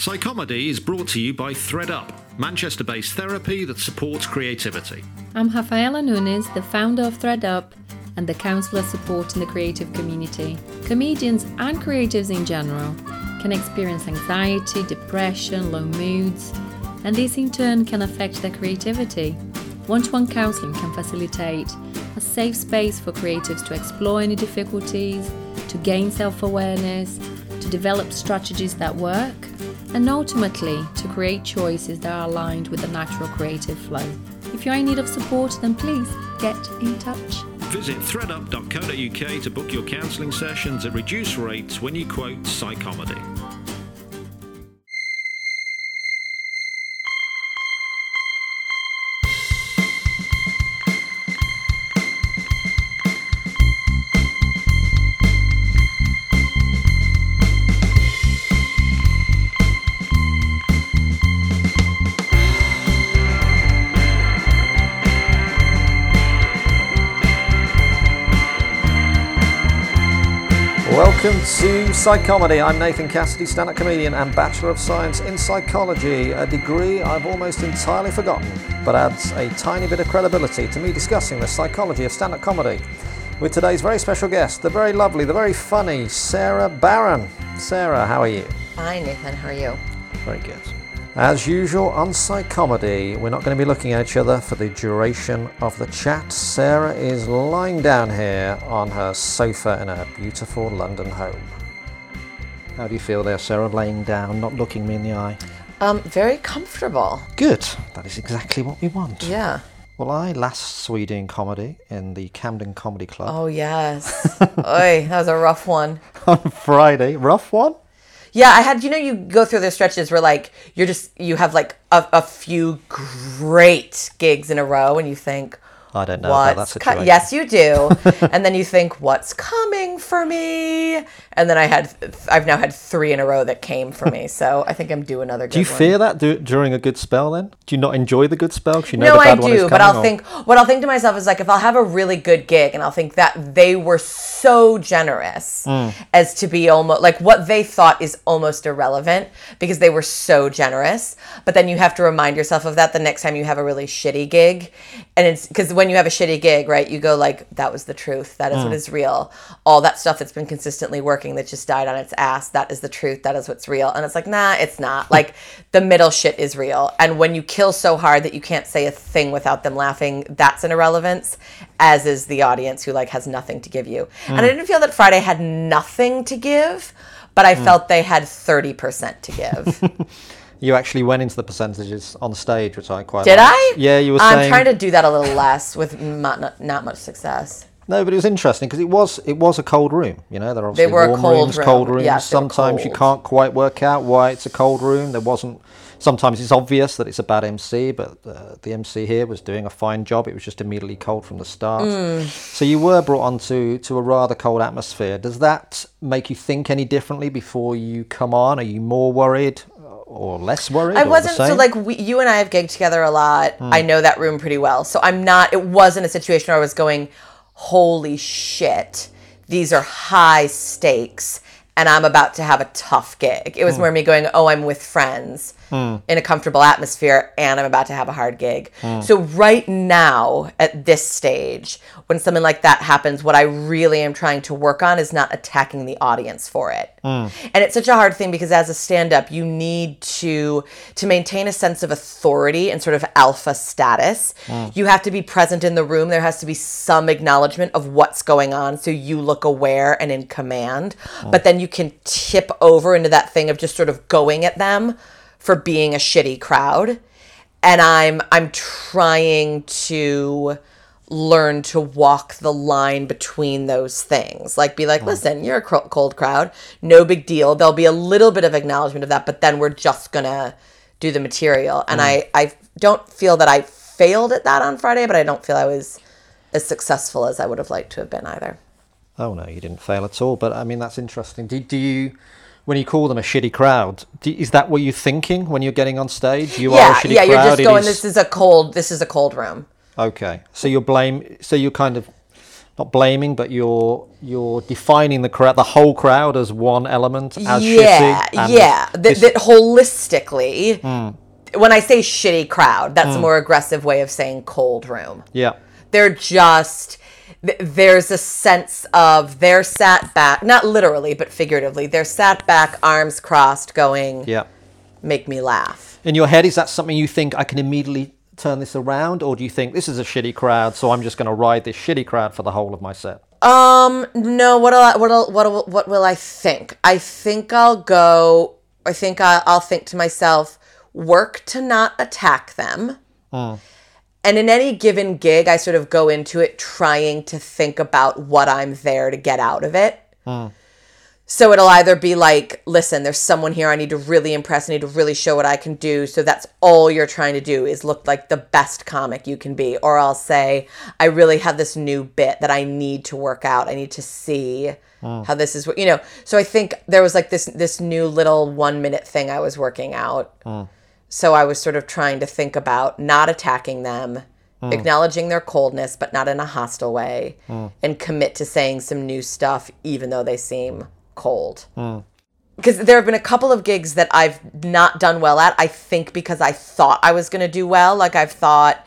Psychomedy is brought to you by ThreadUp, Manchester based therapy that supports creativity. I'm Rafaela Nunes, the founder of ThreadUp and the counselor supporting the creative community. Comedians and creatives in general can experience anxiety, depression, low moods, and this in turn can affect their creativity. One to one counseling can facilitate a safe space for creatives to explore any difficulties, to gain self awareness, to develop strategies that work, and ultimately to create choices that are aligned with the natural creative flow. If you're in need of support, then please get in touch. Visit threadup.co.uk to book your counselling sessions at reduced rates when you quote Psychomedy. Welcome to Psychomedy. I'm Nathan Cassidy, stand up comedian and Bachelor of Science in Psychology, a degree I've almost entirely forgotten, but adds a tiny bit of credibility to me discussing the psychology of stand up comedy. With today's very special guest, the very lovely, the very funny Sarah Barron. Sarah, how are you? Hi, Nathan. How are you? Very good. As usual on Psychomedy, we're not going to be looking at each other for the duration of the chat. Sarah is lying down here on her sofa in her beautiful London home. How do you feel there, Sarah, laying down, not looking me in the eye? Um, very comfortable. Good. That is exactly what we want. Yeah. Well, I last saw you doing comedy in the Camden Comedy Club Oh yes. Oi, that was a rough one. on Friday. Rough one? Yeah, I had. You know, you go through those stretches where like you're just you have like a, a few great gigs in a row, and you think. I don't know about that What's co- yes, you do, and then you think, "What's coming for me?" And then I had, I've now had three in a row that came for me. So I think I'm due another. Good Do you one. fear that du- during a good spell then? Do you not enjoy the good spell? you know No, I bad one is do, but I'll or- think what I'll think to myself is like if I'll have a really good gig and I'll think that they were so generous Mm. as to be almost like what they thought is almost irrelevant because they were so generous. But then you have to remind yourself of that the next time you have a really shitty gig. And it's because when you have a shitty gig, right, you go like, that was the truth. That is Mm. what is real. All that stuff that's been consistently working that just died on its ass, that is the truth. That is what's real. And it's like, nah, it's not. Mm. Like the middle shit is real. And when you kill so hard that you can't say a thing without them laughing, that's an irrelevance, as is the audience who like has nothing to give you. And I mm. didn't feel that Friday had nothing to give, but I mm. felt they had 30% to give. You actually went into the percentages on stage, which I quite Did liked. I? Yeah, you were I'm saying. trying to do that a little less with not, not, much success. No, but it was interesting because it was it was a cold room. You know, there are obviously warm cold rooms, room. cold rooms. Yes, sometimes you can't quite work out why it's a cold room. There wasn't. Sometimes it's obvious that it's a bad MC, but uh, the MC here was doing a fine job. It was just immediately cold from the start. Mm. So you were brought onto to a rather cold atmosphere. Does that make you think any differently before you come on? Are you more worried or less worried? I wasn't so? Like we, you and I have gigged together a lot. I know that room pretty well, so I'm not. It wasn't a situation where I was going, "Holy shit, these are high stakes," and I'm about to have a tough gig. It was Hmm. more me going, "Oh, I'm with friends." In a comfortable atmosphere, and I'm about to have a hard gig. Hmm. So, right now, at this stage, when something like that happens, what I really am trying to work on is not attacking the audience for it. Hmm. And it's such a hard thing because as a stand-up, you need to to maintain a sense of authority and sort of alpha status. You have to be present in the room. There has to be some acknowledgement of what's going on so you look aware and in command. But then you can tip over into that thing of just sort of going at them for being a shitty crowd. And I'm I'm trying to learn to walk the line between those things. Like, be like, listen, you're a cold crowd. No big deal. There'll be a little bit of acknowledgement of that, but then we're just going to do the material. And I, I don't feel that I failed at that on Friday, but I don't feel I was as successful as I would have liked to have been either. Oh no, you didn't fail at all. But I mean, that's interesting. Do, do you, when you call them a shitty crowd, do, is that what you're thinking when you're getting on stage? You are a yeah, shitty yeah, crowd. you're just going, is- this is a cold, this is a cold room. Okay, so you're blame. So you're kind of not blaming, but you're you're defining the crowd, the whole crowd, as one element as yeah, yeah. That, this- that holistically, hmm. when I say shitty crowd, that's a hmm. more aggressive way of saying cold room. yeah, They're just th- there's a sense of they're sat back, not literally, but figuratively. They're sat back, arms crossed, going, yeah. "Make me laugh." In your head, is that something you think I can immediately turn this around, or do you think this is a shitty crowd, so I'm just going to ride this shitty crowd for the whole of my set? Um, no. What will I, what will, what will, what will I think? I think I'll go. I think I, I'll think to myself, work to not attack them. And in any given gig, I sort of go into it trying to think about what I'm there to get out of it. Hmm. So it'll either be like, listen, there's someone here I need to really impress, I need to really show what I can do. So that's all you're trying to do is look like the best comic you can be. Or I'll say, I really have this new bit that I need to work out. I need to see hmm. how this is, what you know. So I think there was like this this new little one minute thing I was working out. Hmm. So I was sort of trying to think about not attacking them, mm. acknowledging their coldness, but not in a hostile way, mm. and commit to saying some new stuff, even though they seem cold. Mm. Because there have been a couple of gigs that I've not done well at, I think because I thought I was going to do well. Like I've thought,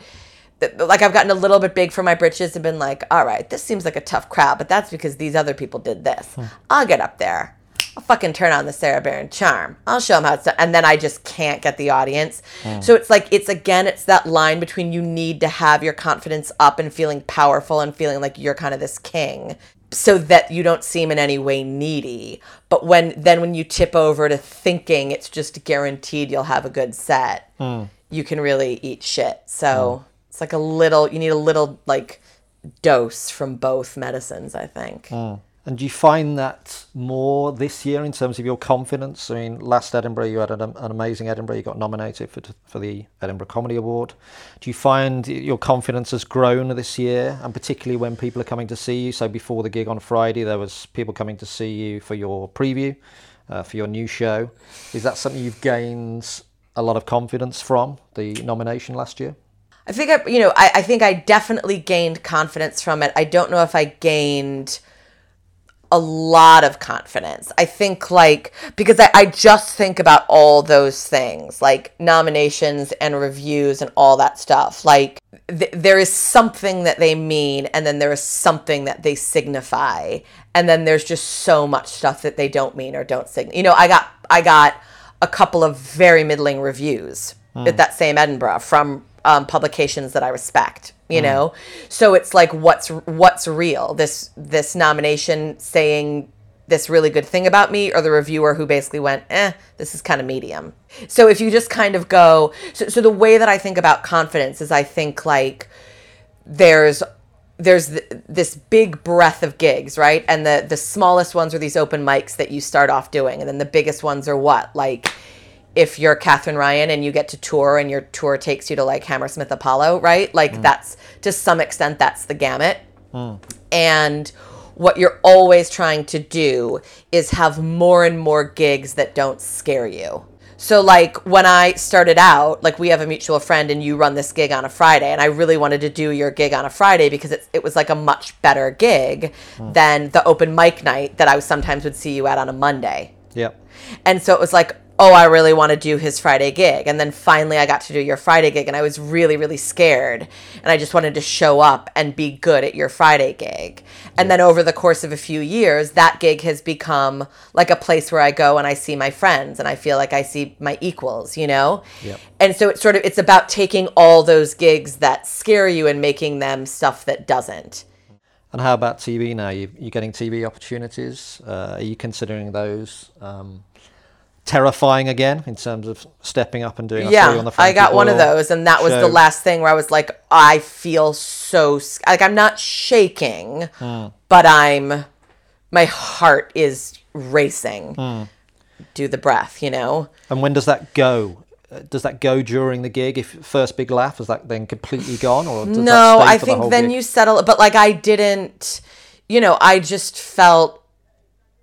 like I've gotten a little bit big for my britches and been like, all right, this seems like a tough crowd, but that's because these other people did this. Hmm. I'll get up there. I'll fucking turn on the Sarah Barron charm. I'll show them how it's done. And then I just can't get the audience. Hmm. So it's like, it's again, it's that line between you need to have your confidence up and feeling powerful and feeling like you're kind of this king so that you don't seem in any way needy. But when, then when you tip over to thinking it's just guaranteed you'll have a good set, hmm. you can really eat shit. So hmm. it's like a little, you need a little like dose from both medicines, I think. And do you find that more this year in terms of your confidence? I mean, last Edinburgh, you had an, an amazing Edinburgh. You got nominated for, for the Edinburgh Comedy Award. Do you find your confidence has grown this year, and particularly when people are coming to see you? So before the gig on Friday, there was people coming to see you for your preview, uh, for your new show. Is that something you've gained a lot of confidence from the nomination last year? I think I, you know, I, I think I definitely gained confidence from it. I don't know if I gained a lot of confidence. I think like because I, I just think about all those things like nominations and reviews and all that stuff. Like th- there is something that they mean and then there is something that they signify and then there's just so much stuff that they don't mean or don't signify. You know, I got I got a couple of very middling reviews hmm. at that same Edinburgh from um, publications that I respect. You know, so it's like what's what's real? This this nomination saying this really good thing about me, or the reviewer who basically went, "eh, this is kind of medium." So if you just kind of go, so so the way that I think about confidence is I think like there's there's th- this big breadth of gigs, right? And the the smallest ones are these open mics that you start off doing, and then the biggest ones are what like if you're Katherine Ryan and you get to tour and your tour takes you to like Hammersmith Apollo, right? Like mm. that's to some extent that's the gamut. Mm. And what you're always trying to do is have more and more gigs that don't scare you. So like when I started out, like we have a mutual friend and you run this gig on a Friday and I really wanted to do your gig on a Friday because it, it was like a much better gig mm. than the open mic night that I sometimes would see you at on a Monday. Yep. And so it was like, oh, I really want to do his Friday gig. And then finally I got to do your Friday gig and I was really, really scared. And I just wanted to show up and be good at your Friday gig. And then over the course of a few years, that gig has become like a place where I go and I see my friends and I feel like I see my equals, you know? Yep. And so it's sort of it's about taking all those gigs that scare you and making them stuff that doesn't. And how about TV now? You, you're getting TV opportunities. Uh, are you considering those um, terrifying again in terms of stepping up and doing? I saw you yeah on the i got one of those and that was the last thing where i was like i feel so like i'm not shaking Hmm. but i'm my heart is racing Hmm. do the breath you know And when does that go? Uh, Does that go during the gig? If first big laugh is that then completely gone, or does no that stay i for the think whole then gig? you settle but like i didn't you know i just felt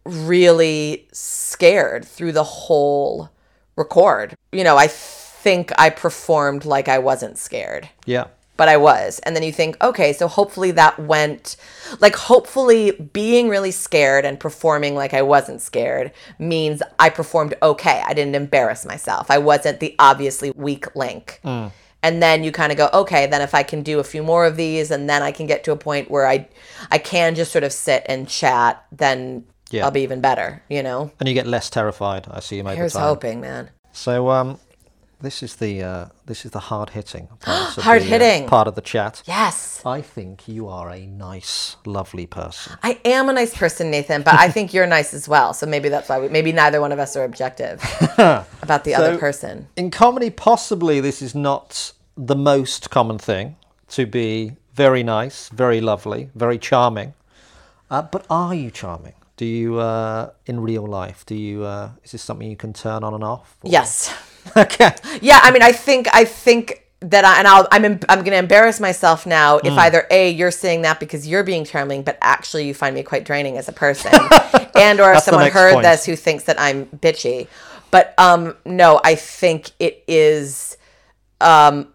really scared through the whole record you know i think i performed like i wasn't scared Yeah. but I was. And then you think, okay, so hopefully that went like hopefully being really scared and performing like I wasn't scared means I performed okay. I didn't embarrass myself. I wasn't the obviously weak link. Mm. And then you kind of go, okay, then if I can do a few more of these and then I can get to a point where I I can just sort of sit and chat, then Yeah. I'll be even better, you know? And you get less terrified, I assume, over Here's time. Here's hoping, man. So, um, this is the uh, this is the hard hitting Hard-hitting. part of the chat. Yes. I think you are a nice, lovely person. I am a nice person, Nathan, but I think you're nice as well. So maybe that's why we, maybe neither one of us are objective about the other person. In comedy, possibly this is not the most common thing to be very nice, very lovely, very charming. Uh, but are you charming? Do you, uh, in real life, do you? Uh, is this something you can turn on and off? or- Yes. okay. Yeah, I mean, I think I think that I and I'll, I'm em- I'm going to embarrass myself now if either a you're saying that because you're being charming, but actually you find me quite draining as a person, and or if someone heard point. this who thinks that I'm bitchy. But um, no, I think it is. Um,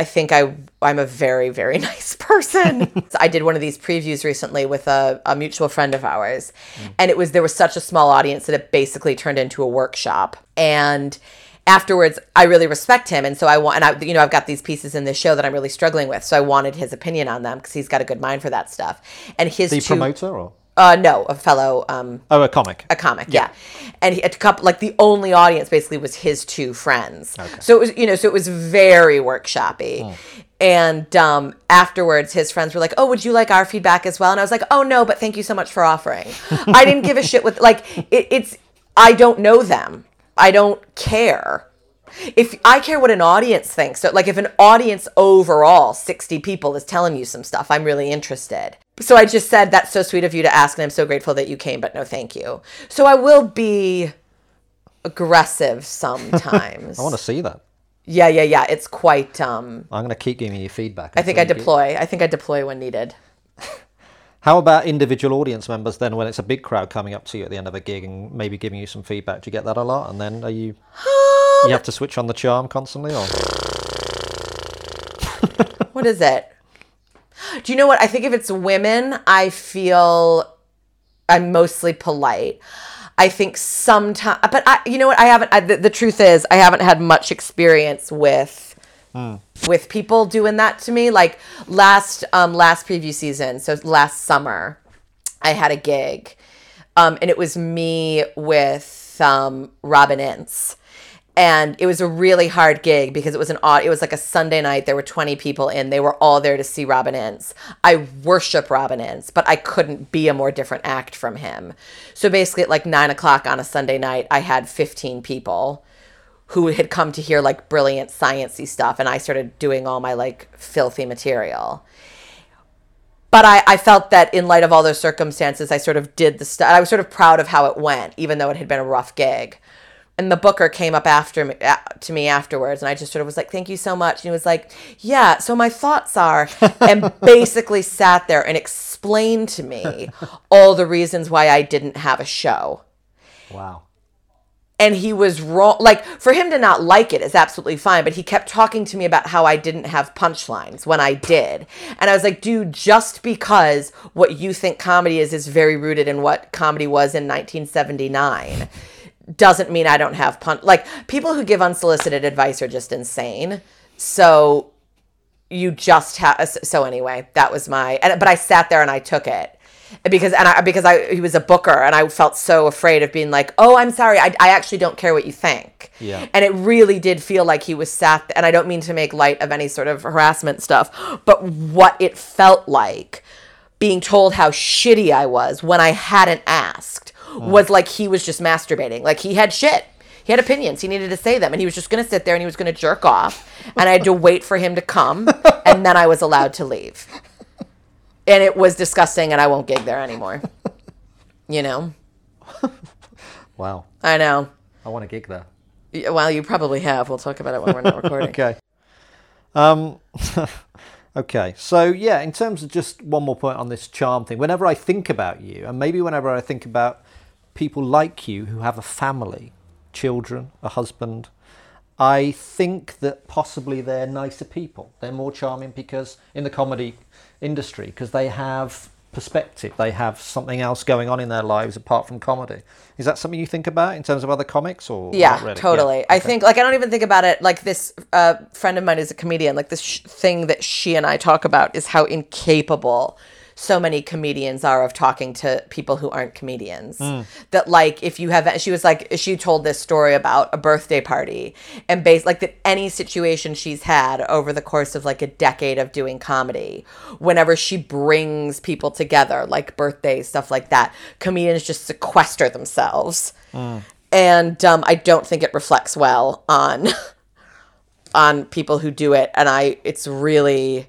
I think I I'm a very very nice person. So I did one of these previews recently with a, a mutual friend of ours, and it was there was such a small audience that it basically turned into a workshop. And afterwards, I really respect him, and so I want and I you know I've got these pieces in this show that I'm really struggling with, so I wanted his opinion on them because he's got a good mind for that stuff. And his The two, promoter or uh no, a fellow um oh, a comic. a comic, yeah. And he, a couple, like the only audience basically was his two friends. Okay. So it was, you know, so it was very workshoppy. And um, afterwards, his friends were like, "Oh, would you like our feedback as well?" And I was like, "Oh no, but thank you so much for offering." I didn't give a shit with like it, it's. I don't know them. I don't care. If I care what an audience thinks, so like if an audience overall, 60 people is telling you some stuff, I'm really interested. So I just said, that's so sweet of you to ask, and I'm so grateful that you came, but no thank you. So I will be aggressive sometimes. I want to see that. yeah, yeah, yeah. It's quite, um, I'm going to keep giving you feedback. I think I until you get- deploy. I think I deploy when needed. How about individual audience members then when it's a big crowd coming up to you at the end of a gig and maybe giving you some feedback? Do you get that a lot? And then are you you have to switch on the charm constantly or what is it? Do you know what? I think if it's women, I feel I'm mostly polite. I think sometimes, but I, you know what? I haven't. I, the, the truth is, I haven't had much experience with with people doing that to me. Like last um last preview season, so last summer, I had a gig, um, and it was me with um Robin Ince and it was a really hard gig because it was an odd it was like a sunday night there were 20 people in they were all there to see robin ince i worship robin ince but i couldn't be a more different act from him so basically at like 9 o'clock on a sunday night i had 15 people who had come to hear like brilliant sciency stuff and i started doing all my like filthy material but I, I felt that in light of all those circumstances, I sort of did the stuff. I was sort of proud of how it went, even though it had been a rough gig. And the booker came up after me, uh, to me afterwards, and I just sort of was like, "Thank you so much." And he was like, "Yeah." So my thoughts are, and basically sat there and explained to me all the reasons why I didn't have a show wow. and he was wrong like for him to not like it is absolutely fine but he kept talking to me about how i didn't have punchlines when i did and i was like dude just because what you think comedy is is very rooted in what comedy was in 1979 doesn't mean i don't have punch like people who give unsolicited advice are just insane. So you just have so anyway that was my and, but i sat there and i took it. Because and I because I he was a booker and I felt so afraid of being like oh I'm sorry I, I actually don't care what you think. Yeah. and it really did feel like he was sat and I don't mean to make light of any sort of harassment stuff but what it felt like being told how shitty I was when I hadn't asked was like he was just masturbating like he had shit he had opinions he needed to say them and he was just going to sit there and he was going to jerk off and I had to wait for him to come and then I was allowed to leave and it was disgusting and I won't gig there anymore. You know? Wow. I know. I want to gig there. Well, you probably have. We'll talk about it when we're not recording. Okay. Um, okay. So yeah, in terms of just one more point on this charm thing, whenever I think about you, and maybe whenever I think about people like you who have a family, children, a husband, I think that possibly they're nicer people. They're more charming because in the comedy industry, because they have perspective. They have something else going on in their lives apart from comedy. Is that something you think about in terms of other comics or yeah really? totally Yeah, i okay. think like i don't even think about it like this uh, friend of mine is a comedian like this sh- thing that she and i talk about is how incapable so many comedians are of talking to people who aren't comedians. That like if you have she was like she told this story about a birthday party and based like that any situation she's had over the course of like a decade of doing comedy whenever she brings people together like birthdays stuff like that comedians just sequester themselves. And um, I don't think it reflects well on on people who do it. And I, it's really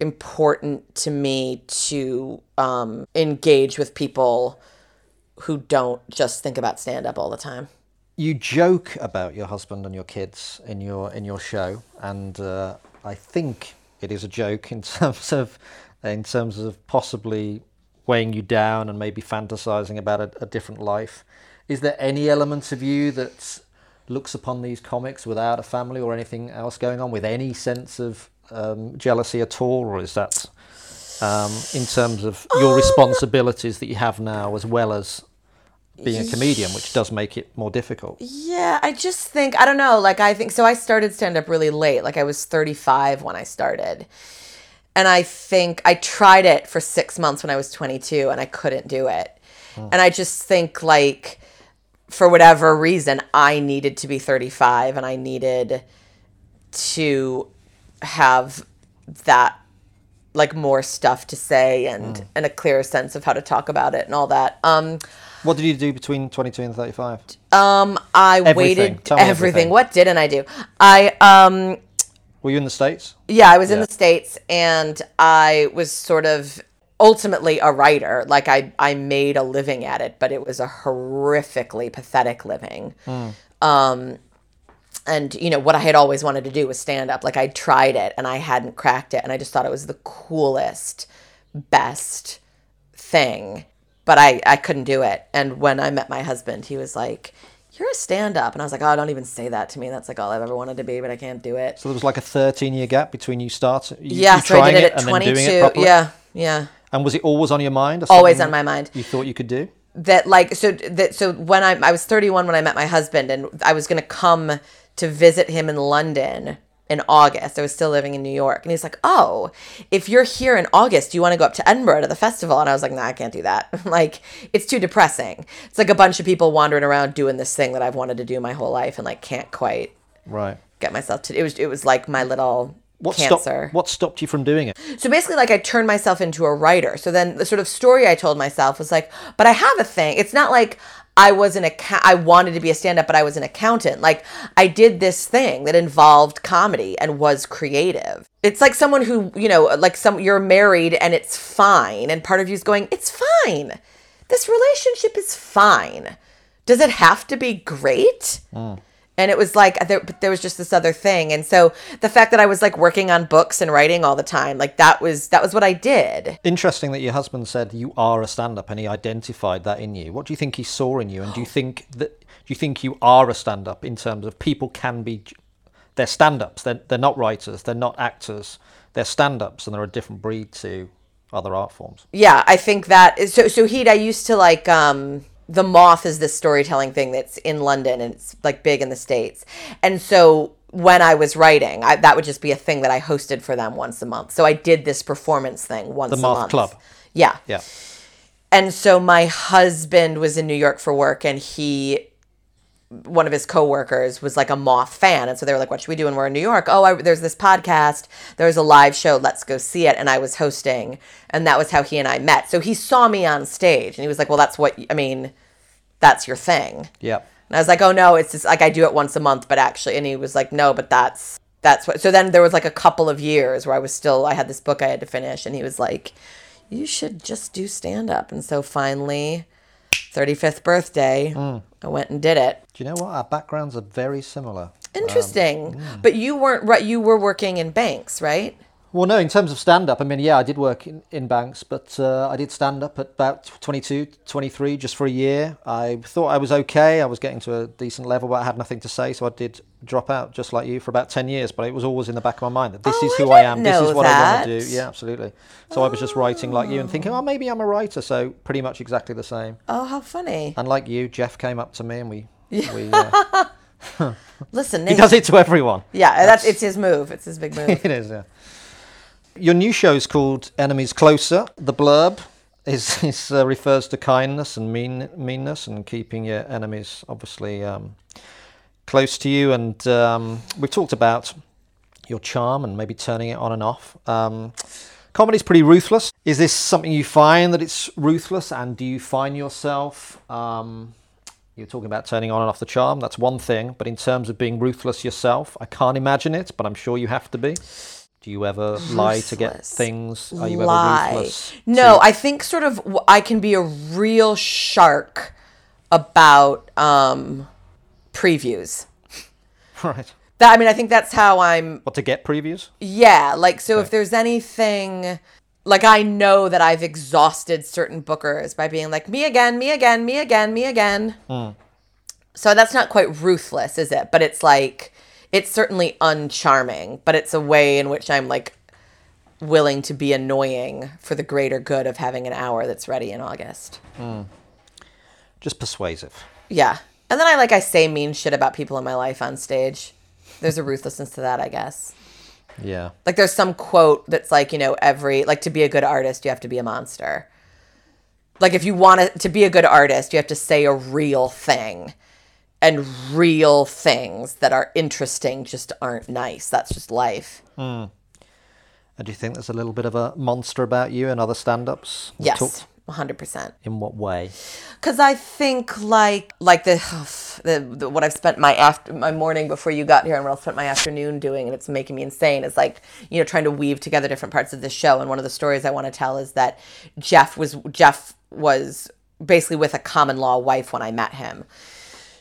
important to me to um, engage with people who don't just think about stand up all the time. you joke about your husband and your kids in your in your show, and uh, I think it is a joke in terms of in terms of possibly weighing you down and maybe fantasizing about a, a different life. Is there any element of you that looks upon these comics without a family or anything else going on with any sense of um, jealousy at all, or is that um, in terms of your responsibilities that you have now as well as being a comedian, which does make it more difficult? Yeah, I just think I don't know. Like I think so. I started stand up really late. Like I was 35 when I started, and I think I tried it for six months when I was 22, and I couldn't do it. And I just think like for whatever reason, I needed to be 35, and I needed to have that like more stuff to say and and a clearer sense of how to talk about it and all that. Um, What did you do between 22 and 35? um, I Everything. waited everything. everything. What didn't I do? I um Were you in the States? yeah, I was in the states and I was sort of ultimately a writer. Like I I made a living at it, but it was a horrifically pathetic living. Um and you know what I had always wanted to do was stand up. Like I tried it and I hadn't cracked it and I just thought it was the coolest best thing, but I I couldn't do it. And when I met my husband, he was like you're a stand up. And I was like, oh, don't even say that to me. That's like all I've ever wanted to be, but I can't do it. So there was like a 13 year gap between you start, you, Yeah, you so I trying did it at and 22. it? Yeah, yeah. And was it always on your mind? Always on my mind. You thought you could do? That like so that so when I I was 31 when I met my husband and I was going to come to visit him in London in August. I was still living in New York. And he's like, "Oh, if you're here in August, do you want to go up to Edinburgh to the festival?" And I was like, "Nah, I can't do that. like it's too depressing. It's like a bunch of people wandering around doing this thing that I've wanted to do my whole life and like can't quite Right. get myself to it was it was like my little What cancer. stopped, what stopped you from doing it? So basically, like I turned myself into a writer. So then the sort of story I told myself was like, but I have a thing. It's not like I was an account. I wanted to be a stand-up, but I was an accountant. Like I did this thing that involved comedy and was creative. It's like someone who you know, like some you're married and it's fine, and part of you's going, it's fine. This relationship is fine. Does it have to be great? Mm. And it was like there, but there was just this other thing, and so the fact that I was like working on books and writing all the time, like that was that was what I did. Interesting that your husband said you are a stand up and he identified that in you. What do you think he saw in you? And do you think that do you think you are a stand up in terms of people can be they're stand ups, they're, they're not writers, they're not actors, they're stand ups and they're a different breed to other art forms. Yeah, I think that is so. So Heat, I used to like um the Moth is this storytelling thing that's in London and it's like big in the states, and so when I was writing, I, that would just be a thing that I hosted for them once a month. So I did this performance thing once a month. The a Moth month. Club. Yeah. Yeah. And so my husband was in New York for work and he one of his coworkers was like a moth fan and so they were like what should we do when we're in New York? Oh, I, there's this podcast, there's a live show, let's go see it and I was hosting and that was how he and I met. So he saw me on stage and he was like, "Well, that's what I mean, that's your thing." Yeah. And I was like, "Oh no, it's just like I do it once a month, but actually." And he was like, "No, but that's that's what." So then there was like a couple of years where I was still I had this book I had to finish and he was like, "You should just do stand up." And so finally 35th birthday, mm. I went and did it. Do you know what? Our backgrounds are very similar. Interesting. Um, mm. But you weren't right you were working in banks, right? Well, no, in terms of stand up, I mean, yeah, I did work in, in banks, but uh, I did stand up at about 22, 23, just for a year. I thought I was okay. I was getting to a decent level, but I had nothing to say. So I did drop out just like you for about 10 years, but it was always in the back of my mind that this Oh, is who I didn't am, this is what I want to do. Yeah, absolutely. So I was just writing like you and thinking, oh, maybe I'm a writer. So pretty much exactly the same. Oh, how funny. And like you, Jeff came up to me and we. we uh, Listen, he does it to everyone. Yeah, that's it's his move. It's his big move. It is, yeah. Your new show is called Enemies Closer. The blurb is, is uh, refers to kindness and mean meanness and keeping your enemies obviously um, close to you. And um, we've talked about your charm and maybe turning it on and off. Um, comedy's pretty ruthless. Is this something you find that it's ruthless? And do you find yourself? Um, you're talking about turning on and off the charm. That's one thing. But in terms of being ruthless yourself, I can't imagine it. But I'm sure you have to be. Do you ever lie to get things? Are you lie. ever ruthless? No, I think sort of I can be a real shark about um, previews. Right. That I mean, I think that's how I'm. What to get previews? Yeah, like so. If there's anything, like I know that I've exhausted certain bookers by being like me again, me again, me again, me again. Hmm. So that's not quite ruthless, is it? But it's like it's certainly uncharming. But it's a way in which I'm like willing to be annoying for the greater good of having an hour that's ready in August. Hmm. Just persuasive. Yeah. And then I like I say mean shit about people in my life on stage. There's a ruthlessness to that, I guess. Yeah. Like there's some quote that's like, you know, every like to be a good artist, you have to be a monster. Like if you want to to be a good artist, you have to say a real thing. And real things that are interesting just aren't nice. That's just life. Hmm. And do you think there's a little bit of a monster about you and other stand-ups? We've Yes. talked- 100%. In what way? Cuz I think like like the, the the what I've spent my after my morning before you got here and what I've spent my afternoon doing and it's making me insane is like you know trying to weave together different parts of the show and one of the stories I want to tell is that Jeff was Jeff was basically with a common law wife when I met him.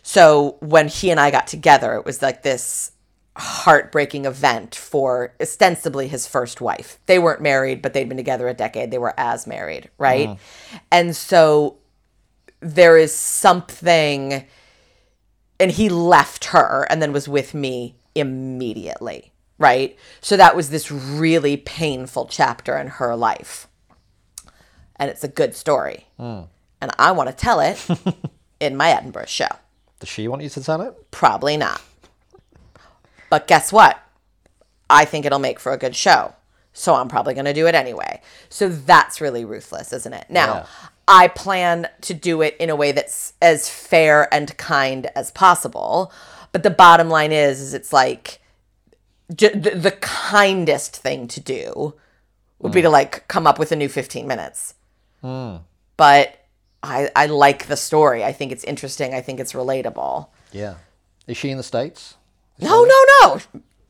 So when he and I got together, it was like this heartbreaking event for ostensibly his first wife. They weren't married, but they'd been together a decade. They were as married, right? Mm-hmm. And so there is something and he left her and then was with me immediately, right? So that was this really painful chapter in her life. And it's a good story. Hmm. And I want to tell it in my Edinburgh show. Does she want you to tell it? Probably not. But guess what? I think it'll make for a good show. So I'm probably going to do it anyway. So that's really ruthless, isn't it? Now, Yeah. I plan to do it in a way that's as fair and kind as possible. But the bottom line is, is it's like j- the, the kindest thing to do would be to like come up with a new 15 minutes. Hmm. But I, I like the story. I think it's interesting. I think it's relatable. Yeah. Is she in the States? No, no, no.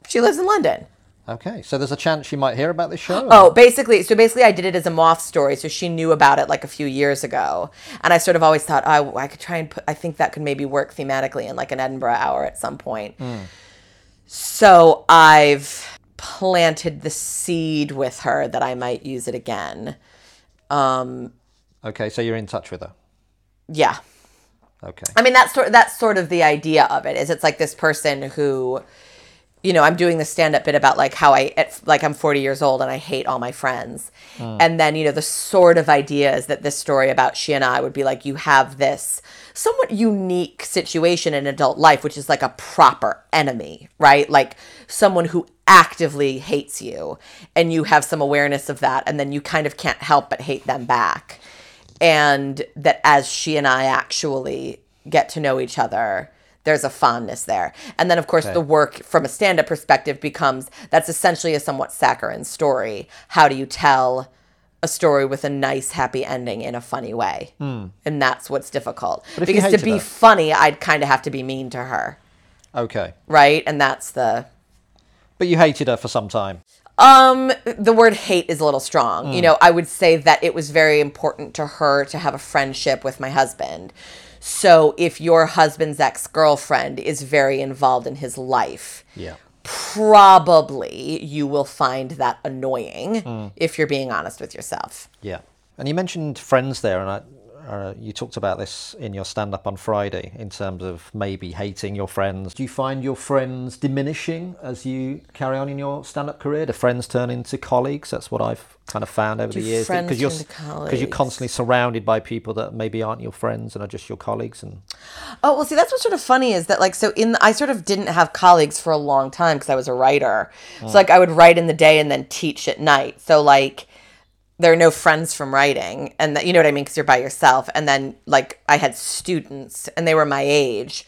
She lives in London. Okay. So there's a chance she might hear about this show? Oh, basically, so basically, I did it as a moth story, so she knew about it like a few years ago, and I sort of always thought, oh, I could try and put. I think that could maybe work thematically in like an Edinburgh hour at some point. Hmm. So I've planted the seed with her that I might use it again. Um, okay. So you're in touch with her. Yeah, Okay. I mean that's sort that's sort of the idea of it. Is it's like this person who, you know, I'm doing the stand up bit about like how I at, like I'm 40 years old and I hate all my friends, hmm. and then you know the sort of idea is that this story about she and I would be like you have this somewhat unique situation in adult life, which is like a proper enemy, right? Like someone who actively hates you, and you have some awareness of that, and then you kind of can't help but hate them back and that as she and I actually get to know each other, there's a fondness there. And then, of course, the work from a stand up perspective becomes that's essentially a somewhat saccharine story. How do you tell a story with a nice, happy ending in a funny way? Hmm. And that's what's difficult. Because to be her? funny, I'd kind of have to be mean to her, Okay. right? And that's the. But you hated her for some time. Um, the word hate is a little strong. You know, I would say that it was very important to her to have a friendship with my husband. So if your husband's ex girlfriend is very involved in his life, Yeah. probably you will find that annoying if you're being honest with yourself. Yeah. And you mentioned friends there, and I, Uh, you talked about this in your stand up on Friday in terms of maybe hating your friends. Do you find your friends diminishing as you carry on in your stand up career? Do friends turn into colleagues? That's what I've kind of found over Do the years. friends you're because you're constantly surrounded by people that maybe aren't your friends and are just your colleagues. And Oh well, see, that's what's sort of funny is that like so in I sort of didn't have colleagues for a long time because I was a writer. So like I would write in the day and then teach at night. So like there are no friends from writing, and that you know what I mean because you're by yourself. And then like I had students and they were my age,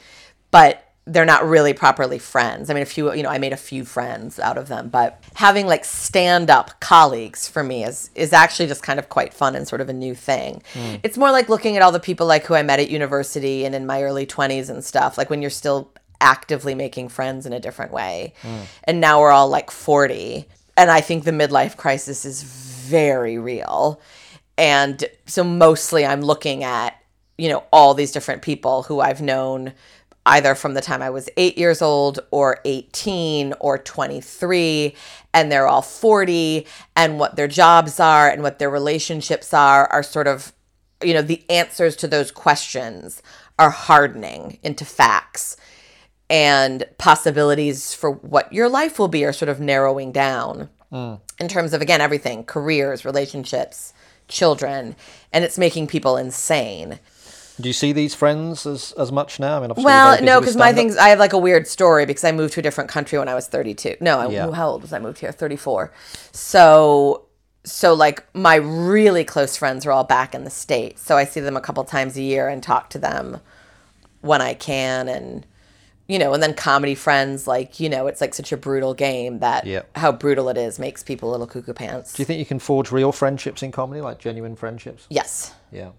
but they're not really properly friends. I mean, a few, you know, I made a few friends out of them, but having like stand up colleagues for me is is actually just kind of quite fun and sort of a new thing. Hmm. It's more like looking at all the people like who I met at university and in my early 20s and stuff, like when you're still actively making friends in a different way. Hmm. And now we're all like 40. And I think the midlife crisis is very real. And so mostly I'm looking at, you know, all these different people who I've known either from the time I was eight years old or 18 or 23, and they're all 40, and what their jobs are and what their relationships are are sort of, you know, the answers to those questions are hardening into facts. And possibilities for what your life will be are sort of narrowing down mm. In terms of again everything careers relationships children and it's making people insane. Do you see these friends as, as much now? I mean, obviously well no because my things i have like a weird story because i moved to a different country when i was 32 no I, Yeah. how old was i moved here? 34 so so like my really close friends are all back in the states. So i see them a couple times a year and talk to them when i can and you know and then comedy friends like you know it's like such a brutal game that Yeah. how brutal it is makes people a little cuckoo pants Do you think you can forge real friendships in comedy, like genuine friendships? yes Yeah.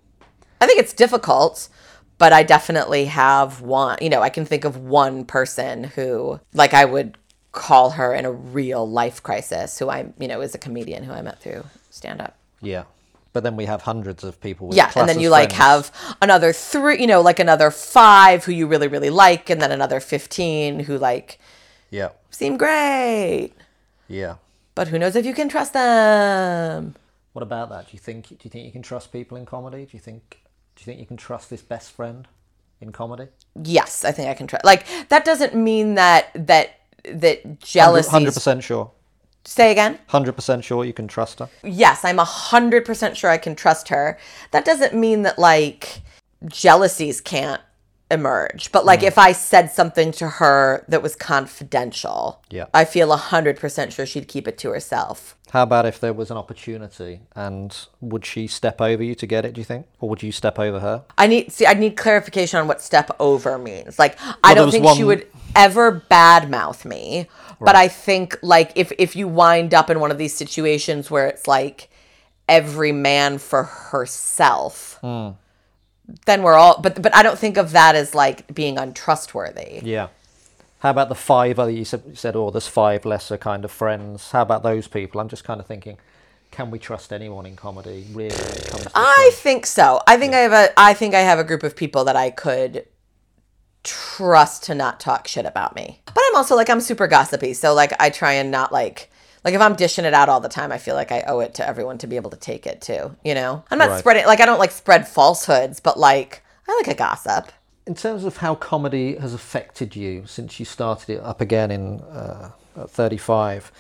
I think it's difficult, but I definitely have one. You know, I can think of one person who, like, I would call her in a real life crisis, who I, you know, is a comedian who I met through stand up. Yeah. But then we have hundreds of people with Yeah, and then you like have another three, you know, like another five who you really, really like, and then another 15 who, like, Yeah. seem great, Yeah. but who knows if you can trust them. What about that? Do you think do you think you can trust people in comedy? Do you think do you think you can trust this best friend in comedy? Yes, I think I can trust. Like, that doesn't mean that, that, that jealousy. Hundred percent sure. Say again? Hundred percent sure you can trust her. yes, I'm a hundred percent sure I can trust her. That doesn't mean that like jealousies can't emerge. But like mm. if I said something to her that was confidential, Yeah. I feel a hundred percent sure she'd keep it to herself. How about if there was an opportunity and would she step over you to get it, do you think? Or would you step over her? I need see I need clarification on what step over means. Like I Well, there don't think she would ever badmouth me, but I think like if if you wind up in one of these situations where it's like every man for herself, Hmm. then we're all. But but I don't think of that as like being untrustworthy. Yeah. How about the five other you said, you said oh there's five lesser kind of friends. How about those people? I'm just kind of thinking, can we trust anyone in comedy really I think so. I think I have a I think I have a group of people that I could trust to not talk shit about me. But I'm also like I'm super gossipy, so like I try and not like like if I'm dishing it out all the time, I feel like I owe it to everyone to be able to take it too, you know? I'm not Right. spreading like I don't like spread falsehoods, but like I like a gossip. In terms of how comedy has affected you since you started it up again in uh, at 35,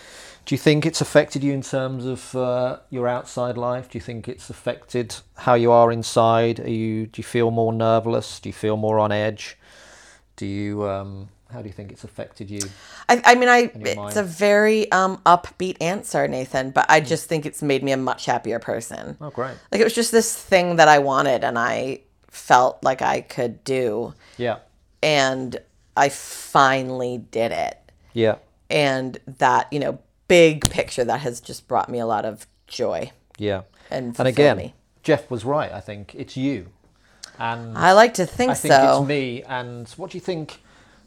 do you think it's affected you in terms of uh, your outside life? Do you think it's affected how you are inside? Are you do you feel more nervous? Do you feel more on edge? Do you um, how do you think it's affected you? I, I mean, I it's mind? a very um, upbeat answer, Nathan, but I just think it's made me a much happier person. Oh, great. Like it was just this thing that I wanted, and I felt like I could do. Yeah, and I finally did it. yeah, And that, you know, big picture that has just brought me a lot of joy. yeah. And and again, me. Jeff was right. I think it's you, and I like to think, I think so. it's me. And what do you think?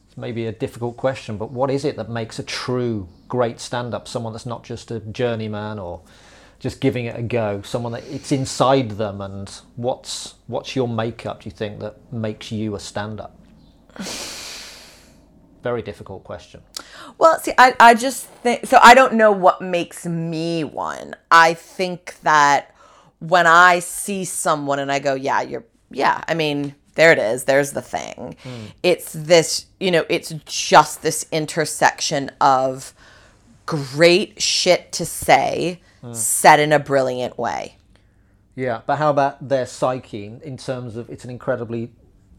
It's maybe a difficult question, but what is it that makes a true great stand-up? Someone that's not just a journeyman or just giving it a go. Someone that it's inside them. And what's what's your makeup? Do you think that makes you a stand-up? Very difficult question. Well, see, I, I just think so. I don't know what makes me one. I think that when I see someone and I go, yeah, you're, yeah, I mean, there it is. There's the thing. It's this, you know, it's just this intersection of great shit to say said in a brilliant way. Yeah, but how about their psyche in- in terms of it's an incredibly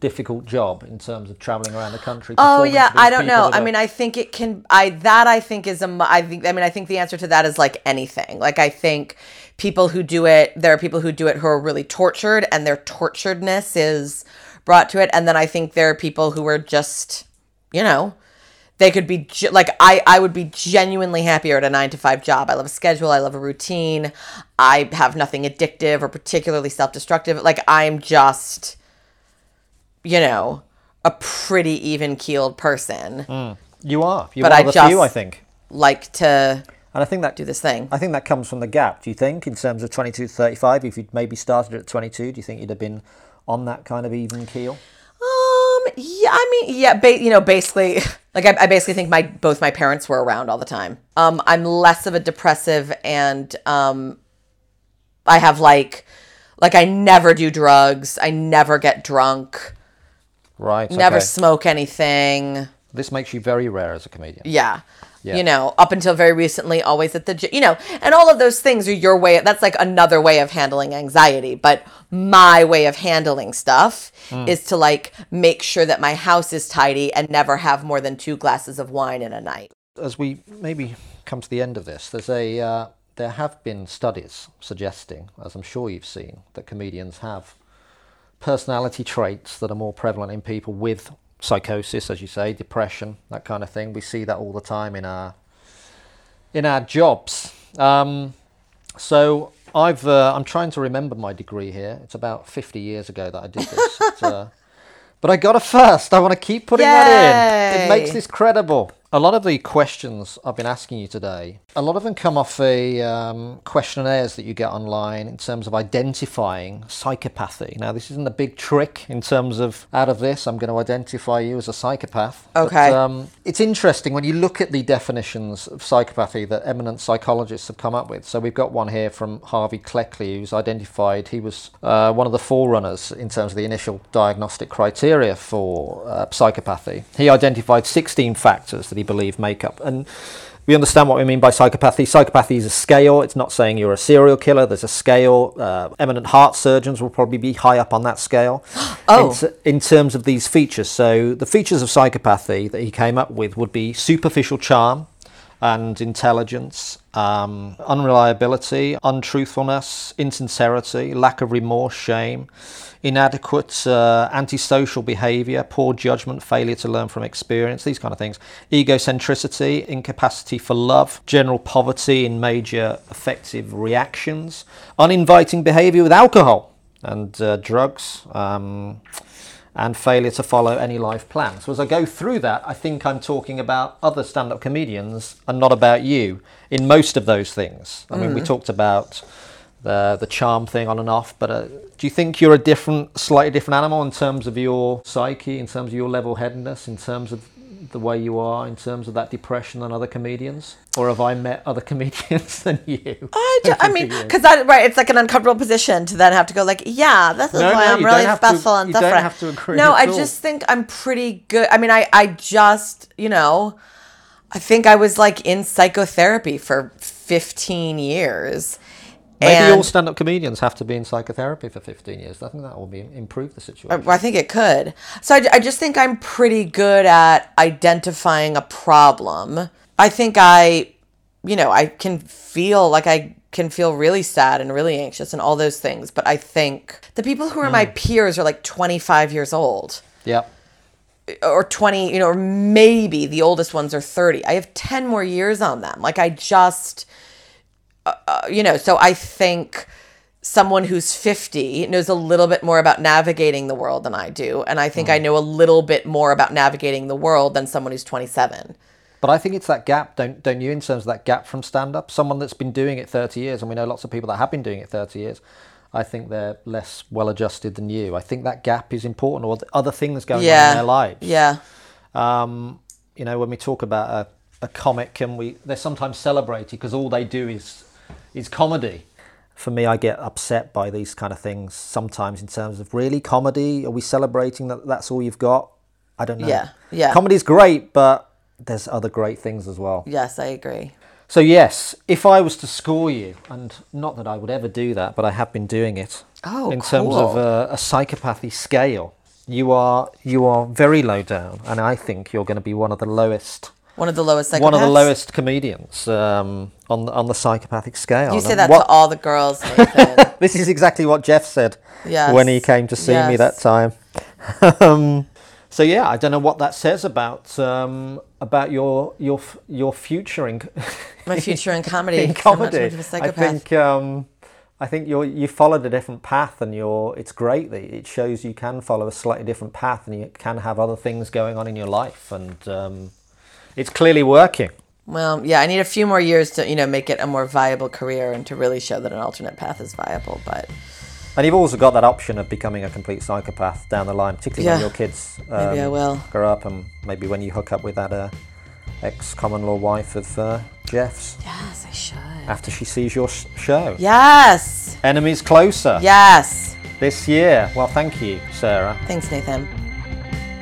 difficult job in terms of traveling around the country. Oh yeah, I don't know. I mean, I think it can. I that I think is a. I think. I mean, I think the answer to that is like anything. Like I think people who do it. There are people who do it who are really tortured, and their torturedness is brought to it. And then I think there are people who are just, you know, they could be like I. I would be genuinely happier at a nine to five job. I love a schedule. I love a routine. I have nothing addictive or particularly self destructive. Like I'm just, you know. A pretty even keeled person. you are. You're but one I the just- few, I think. like to And I think that do this thing. I think that comes from the gap. Do you think, in terms of 22 to 35, if you'd maybe started at 22, do you think you'd have been on that kind of even keel? Um, yeah, I mean, yeah, ba- you know, basically, like I, I basically think my both my parents were around all the time. Um, I'm less of a depressive, and um, I have like, like I never do drugs. I never get drunk. Right. Never okay. smoke anything. This makes you very rare as a comedian. Yeah. Yeah. You know, up until very recently, always at the gym, you know, and all of those things are your way. That's like another way of handling anxiety. But my way of handling stuff Hmm. is to like make sure that my house is tidy and never have more than two glasses of wine in a night. As we maybe come to the end of this, there's a uh, there have been studies suggesting, as I'm sure you've seen, that comedians have personality traits that are more prevalent in people with psychosis, as you say, depression, that kind of thing. We see that all the time in our in our jobs. Um, so I've uh, I'm trying to remember my degree here. It's about 50 years ago that I did this. Uh, but I got a first. I want to keep putting that in. It makes this credible. A lot of the questions I've been asking you today, a lot of them come off the um, questionnaires that you get online in terms of identifying psychopathy. Now, this isn't a big trick in terms of out of this, I'm going to identify you as a psychopath. But, Okay. um, it's interesting when you look at the definitions of psychopathy that eminent psychologists have come up with. So we've got one here from Harvey Cleckley, who's identified he was uh, one of the forerunners in terms of the initial diagnostic criteria for uh, psychopathy. He identified 16 factors that he believed make up and. We understand what we mean by psychopathy. Psychopathy is a scale. It's not saying you're a serial killer. There's a scale. Uh, eminent heart surgeons will probably be high up on that scale. Oh. In, in terms of these features. So the features of psychopathy that he came up with would be superficial charm and intelligence, um, unreliability, untruthfulness, insincerity, lack of remorse, shame, inadequate uh, antisocial behavior, poor judgment, failure to learn from experience, these kind of things, egocentricity, incapacity for love, general poverty in major affective reactions, uninviting behavior with alcohol and uh, drugs. Um, and failure to follow any life plan. So as I go through that, I think I'm talking about other stand-up comedians and not about you in most of those things. I mean, we talked about the the charm thing on and off, but uh, do you think you're a different, slightly different animal in terms of your psyche, in terms of your level-headedness, in terms of the way you are, in terms of that depression than other comedians, or have I met other comedians than you? I, do, I mean, because that right, it's like an uncomfortable position to then have to go like, yeah, this is No, why no, I'm really don't to- special and you don't different. have to agree no, I all. just think I'm pretty good. I mean, I I just you know, I think I was like in psychotherapy for 15 years. Maybe and all stand-up comedians have to be in psychotherapy for 15 years. I think that will be improve the situation. Uh, I think it could. So I, I just think I'm pretty good at identifying a problem. I think I, you know, I can feel like I can feel really sad and really anxious and all those things. But I think the people who are my hmm. peers are like 25 years old yeah. or 20, you know, or maybe the oldest ones are 30. I have 10 more years on them. Like I just, uh, uh, you know, so I think someone who's 50 knows a little bit more about navigating the world than I do. And I think I know a little bit more about navigating the world than someone who's 27. But I think it's that gap, don't don't you, in terms of that gap from stand-up? Someone that's been doing it 30 years, and we know lots of people that have been doing it 30 years. I think they're less well-adjusted than you. I think that gap is important, or the other things going on in their lives. Yeah. Um, you know, when we talk about a, a comic, and we they're sometimes celebrated because all they do is is comedy. for me, I get upset by these kind of things sometimes in terms of really comedy. Are we celebrating that that's all you've got? I don't know. Yeah, yeah. Comedy's great, but there's other great things as well. Yes, I agree. So yes, if I was to score you, and not that I would ever do that, but I have been doing it. Oh, in terms of a, a psychopathy scale, you are you are very low down, and I think you're going to be one of the lowest, One of the lowest psychopaths. one of the lowest comedians um, on the, on the psychopathic scale. You say that what- to all the girls, This is exactly what Jeff said Yes. when he came to see me that time. um, so yeah, I don't know what that says about um, about your your your future in My future in comedy. in comedy. a I think um, I think you're you followed a different path, and you're. It's great that it shows you can follow a slightly different path, and you can have other things going on in your life, and um, it's clearly working. Well, yeah, I need a few more years to, you know, make it a more viable career and to really show that an alternate path is viable. But And you've also got that option of becoming a complete psychopath down the line, particularly when your kids Maybe I um, will. grow up, and maybe when you hook up with that uh, ex-common law wife of uh, Jeff's yes, I should. after she sees your s- show. Yes. Enemies closer Yes. this year. Well, thank you, Sarah. Thanks, Nathan.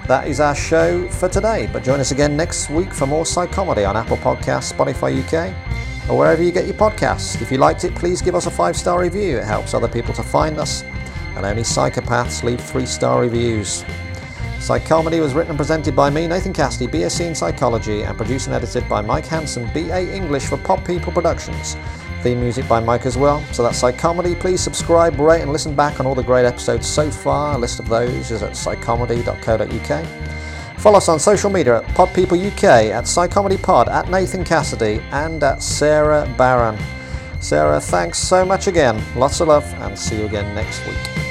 That is our show for today. But join us again next week for more Psychomedy on Apple Podcasts, Spotify UK, or wherever you get your podcasts. If you liked it, please give us a five star review. It helps other people to find us. And only psychopaths leave three star reviews. Psychomedy was written and presented by me, Nathan Cassidy, BSc in Psychology, and produced and edited by Mike Hanson, BA English for Pod People Productions. Theme music by Mike as well. So that's Psychomedy. Please subscribe, rate, and listen back on all the great episodes so far. A list of those is at psychomedy.co.uk. Follow us on social media at Pod People UK, at Psychomedy Pod, at Nathan Cassidy, and at Sarah Barron. Sarah, thanks so much again. Lots of love, and see you again next week.